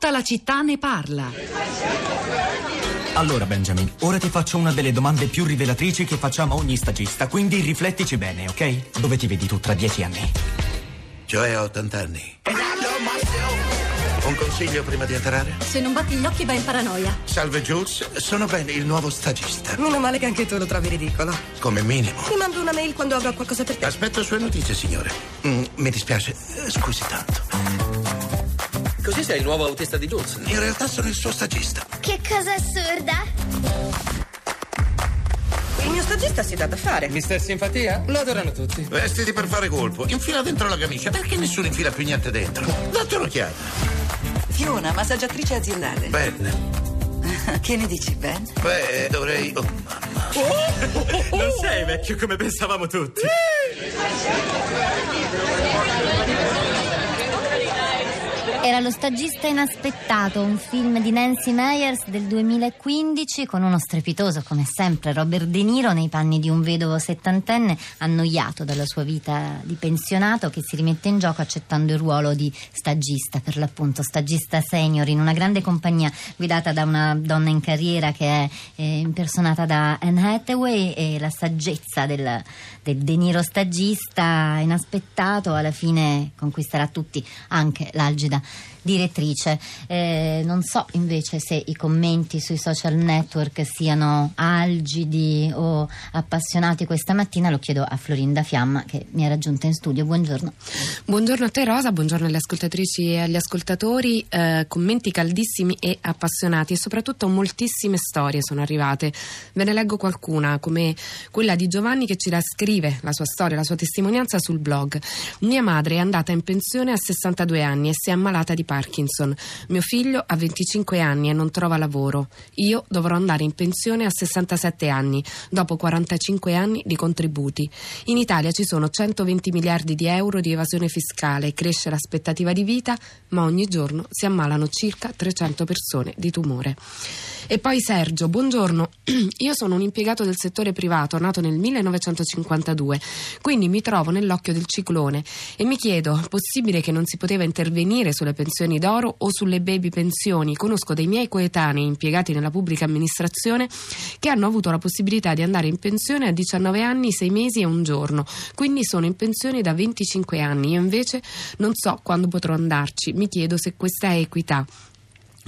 Tutta la città ne parla. Allora, Benjamin, ora ti faccio una delle domande più rivelatrici che facciamo a ogni stagista, quindi riflettici bene, ok? Dove ti vedi tu tra dieci anni? Cioè a 80 anni. Un consiglio prima di entrare? Se non batti gli occhi vai in paranoia. Salve Jules, sono Ben, il nuovo stagista. Meno male che anche tu lo trovi ridicolo. Come minimo. Ti mando una mail quando avrò qualcosa per te. Aspetto sue notizie, signore. Mm, mi dispiace, eh, scusi tanto. Così sei il nuovo autista di Jules. In realtà sono il suo stagista. Che cosa assurda! Il mio stagista si dà da fare. Mister Simpatia? Lo adorano tutti. Vestiti per fare colpo. Infila dentro la camicia. Perché nessuno infila più niente dentro? Date un'occhiata. Fiona, massaggiatrice aziendale. Ben. Che ne dici, Ben? Beh, dovrei. Oh, mamma. Non sei vecchio come pensavamo tutti. Lo stagista inaspettato, un film di Nancy Meyers del 2015 con uno strepitoso, come sempre, Robert De Niro nei panni di un vedovo settantenne annoiato dalla sua vita di pensionato che si rimette in gioco accettando il ruolo di stagista, per l'appunto stagista senior in una grande compagnia guidata da una donna in carriera che è eh, impersonata da Anne Hathaway e la saggezza del, del De Niro stagista inaspettato alla fine conquisterà tutti, anche l'algida direttrice. Eh, non so invece se i commenti sui social network siano algidi o appassionati questa mattina, lo chiedo a Florinda Fiamma che mi ha raggiunta in studio. Buongiorno. Buongiorno a te Rosa, buongiorno alle ascoltatrici e agli ascoltatori. Eh, commenti caldissimi e appassionati e soprattutto moltissime storie sono arrivate. Ve ne leggo qualcuna, come quella di Giovanni che ci rascrive la sua storia, la sua testimonianza sul blog. Mia madre è andata in pensione a 62 anni e si è ammalata di Parkinson. Mio figlio ha 25 anni e non trova lavoro. Io dovrò andare in pensione a 67 anni, dopo 45 anni di contributi. In Italia ci sono 120 miliardi di euro di evasione fiscale, cresce l'aspettativa di vita, ma ogni giorno si ammalano circa 300 persone di tumore. E poi Sergio, buongiorno. Io sono un impiegato del settore privato, nato nel 1952, quindi mi trovo nell'occhio del ciclone e mi chiedo, possibile che non si poteva intervenire sulle pensioni d'oro o sulle baby pensioni? Conosco dei miei coetanei impiegati nella pubblica amministrazione che hanno avuto la possibilità di andare in pensione a 19 anni, 6 mesi e un giorno, quindi sono in pensione da 25 anni. Io invece non so quando potrò andarci, mi chiedo se questa è equità.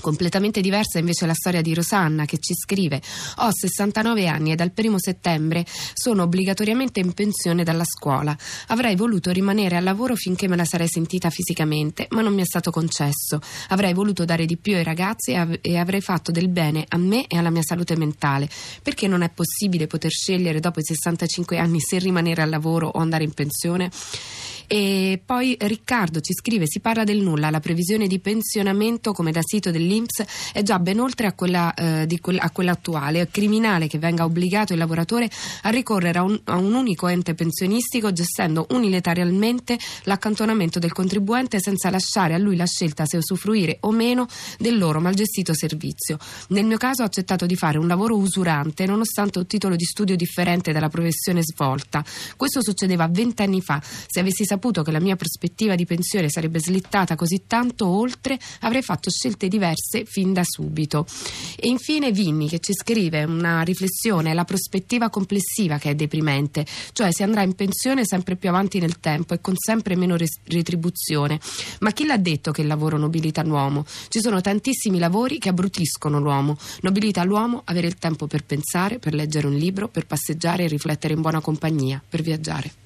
Completamente diversa invece la storia di Rosanna che ci scrive ho 69 anni e dal primo settembre sono obbligatoriamente in pensione dalla scuola. Avrei voluto rimanere al lavoro finché me la sarei sentita fisicamente, ma non mi è stato concesso. Avrei voluto dare di più ai ragazzi e, av- e avrei fatto del bene a me e alla mia salute mentale. Perché non è possibile poter scegliere dopo i 65 anni se rimanere al lavoro o andare in pensione? E poi Riccardo ci scrive: si parla del nulla, la previsione di pensionamento come da sito dell'Inps è già ben oltre a quella, eh, que- a quella attuale. È criminale che venga obbligato il lavoratore a ricorrere a un, a un unico ente pensionistico gestendo unilateralmente l'accantonamento del contribuente senza lasciare a lui la scelta se usufruire o meno del loro malgestito servizio. Nel mio caso ho accettato di fare un lavoro usurante nonostante un titolo di studio differente dalla professione svolta. Questo succedeva vent'anni fa. Se avessi saputo che la mia prospettiva di pensione sarebbe slittata così tanto oltre, avrei fatto scelte diverse fin da subito. E infine Vinni che ci scrive una riflessione, la prospettiva complessiva che è deprimente, cioè si andrà in pensione sempre più avanti nel tempo e con sempre meno res- retribuzione. Ma chi l'ha detto che il lavoro nobilita l'uomo? Ci sono tantissimi lavori che abbrutiscono l'uomo. Nobilita l'uomo avere il tempo per pensare, per leggere un libro, per passeggiare e riflettere in buona compagnia, per viaggiare.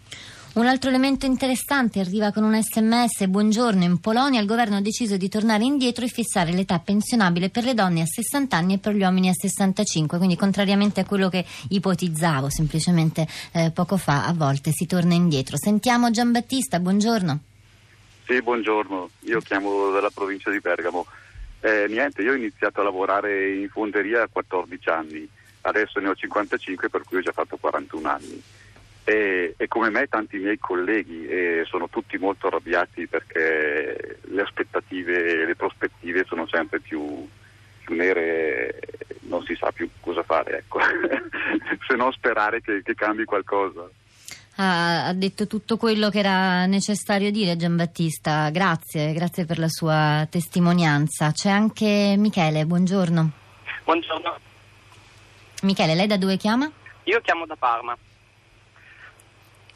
Un altro elemento interessante arriva con un sms. Buongiorno, in Polonia il governo ha deciso di tornare indietro e fissare l'età pensionabile per le donne a 60 anni e per gli uomini a 65, quindi contrariamente a quello che ipotizzavo semplicemente eh, poco fa, a volte si torna indietro. Sentiamo Giambattista, buongiorno. Sì, buongiorno, io chiamo dalla provincia di Bergamo. Eh, niente, io ho iniziato a lavorare in fonderia a 14 anni, adesso ne ho 55 per cui ho già fatto 41 anni. E, e, come me tanti miei colleghi e sono tutti molto arrabbiati perché le aspettative e le prospettive sono sempre più, più nere non si sa più cosa fare ecco se non sperare che, che cambi qualcosa Ha, ha detto tutto quello che era necessario dire Giambattista. Grazie, grazie per la sua testimonianza. C'è anche Michele, buongiorno. Buongiorno, Michele, lei da dove chiama? io chiamo da Parma.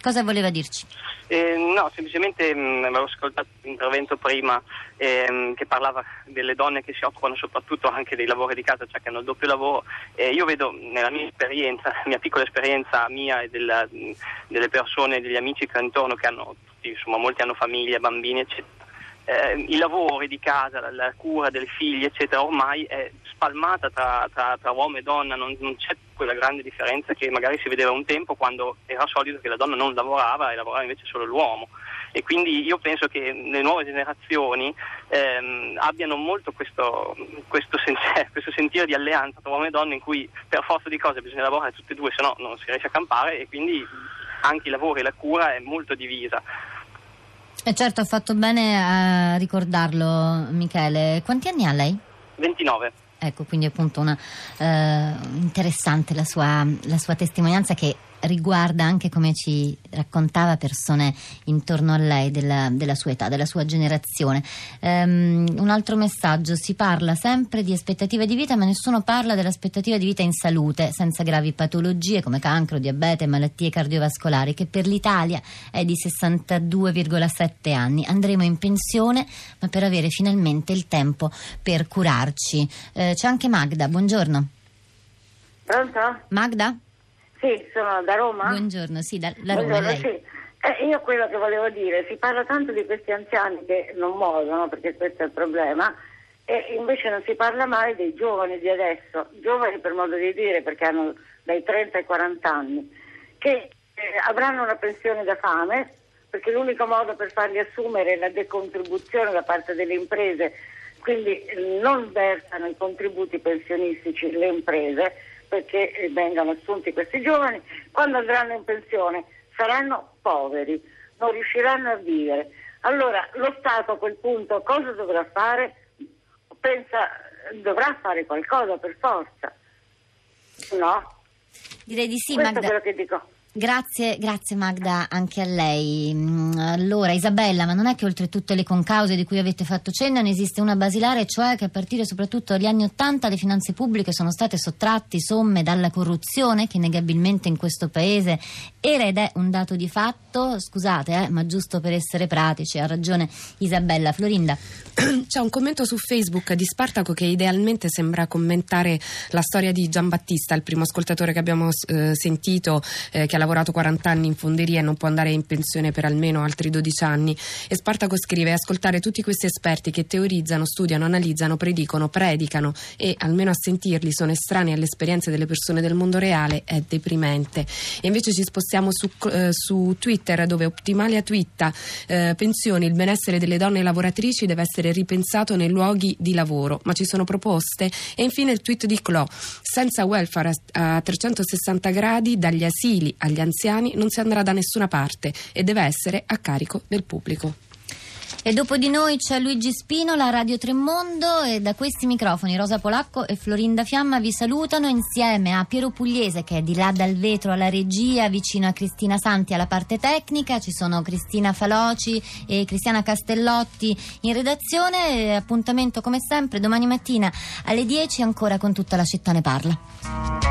Cosa voleva dirci? Eh, no, semplicemente mh, avevo ascoltato l'intervento prima ehm, che parlava delle donne che si occupano soprattutto anche dei lavori di casa, cioè che hanno il doppio lavoro. E io vedo nella mia esperienza, mia piccola esperienza mia e della- mh, delle persone, degli amici che ho intorno, che hanno, tutti, insomma, molti hanno famiglie, bambini, eccetera. Eh, i lavori di casa, la, la cura dei figli, eccetera, ormai è spalmata tra, tra- tra uomo e donna, non, non c'è quella grande differenza che magari si vedeva un tempo quando era solito che la donna non lavorava e lavorava invece solo l'uomo. E quindi io penso che le nuove generazioni ehm, abbiano molto questo, questo, sen- questo sentire di alleanza tra uomo e donna in cui per forza di cose bisogna lavorare tutte e due, se no non si riesce a campare e quindi anche i lavori e la cura è molto divisa. E certo, ha fatto bene a ricordarlo, Michele. Quanti anni ha lei? 29. Ecco, quindi appunto una eh, interessante la sua, la sua testimonianza che riguarda anche come ci raccontava persone intorno a lei della, della sua età, della sua generazione. Ehm, un altro messaggio, si parla sempre di aspettative di vita ma nessuno parla dell'aspettativa di vita in salute, senza gravi patologie come cancro, diabete, malattie cardiovascolari che per l'Italia è di 62,7 anni. Andremo in pensione ma per avere finalmente il tempo per curarci. Eh, c'è anche Magda, buongiorno. Pronto? Magda? Sì, sono da Roma. Buongiorno, sì, da, da Roma Buongiorno, lei. sì. Eh, io quello che volevo dire, si parla tanto di questi anziani che non muoiono, perché questo è il problema, e invece non si parla mai dei giovani di adesso, giovani per modo di dire, perché hanno dai 30 ai 40 anni, che eh, avranno una pensione da fame, perché l'unico modo per farli assumere è la decontribuzione da parte delle imprese, quindi eh, non versano i contributi pensionistici le imprese perché eh, vengano assunti questi giovani, quando andranno in pensione saranno poveri, non riusciranno a vivere. Allora lo Stato a quel punto cosa dovrà fare? Pensa, dovrà fare qualcosa per forza. No? Direi di sì, Questo Magda. è quello che dico. Grazie, grazie Magda anche a lei. Mm, Allora, Isabella, ma non è che oltre tutte le concause di cui avete fatto cenno ne esiste una basilare, cioè che a partire soprattutto dagli anni Ottanta le finanze pubbliche sono state sottratti somme dalla corruzione che negabilmente in questo paese era ed è un dato di fatto. Scusate, eh, ma giusto per essere pratici, ha ragione Isabella. Florinda. C'è un commento su Facebook di Spartaco che idealmente sembra commentare la storia di Giambattista, il primo ascoltatore che abbiamo eh, sentito, eh, che ha lavorato 40 anni in fonderia e non può andare in pensione per almeno altri 12 anni. E Spartaco scrive: Ascoltare tutti questi esperti che teorizzano, studiano, analizzano, predicono, predicano e almeno a sentirli sono estranei alle esperienze delle persone del mondo reale è deprimente. E invece ci spostiamo su, eh, su Twitter dove Optimalia twitta eh, pensioni, il benessere delle donne lavoratrici deve essere ripensato nei luoghi di lavoro, ma ci sono proposte. E infine il tweet di Clo, senza welfare a, a 360 gradi dagli asili agli anziani non si andrà da nessuna parte e deve essere a carico del pubblico. E dopo di noi c'è Luigi Spinola, Radio Tremondo e da questi microfoni Rosa Polacco e Florinda Fiamma vi salutano insieme a Piero Pugliese che è di là dal vetro alla regia, vicino a Cristina Santi alla parte tecnica, ci sono Cristina Faloci e Cristiana Castellotti in redazione. Appuntamento come sempre domani mattina alle 10 ancora con tutta la città ne parla.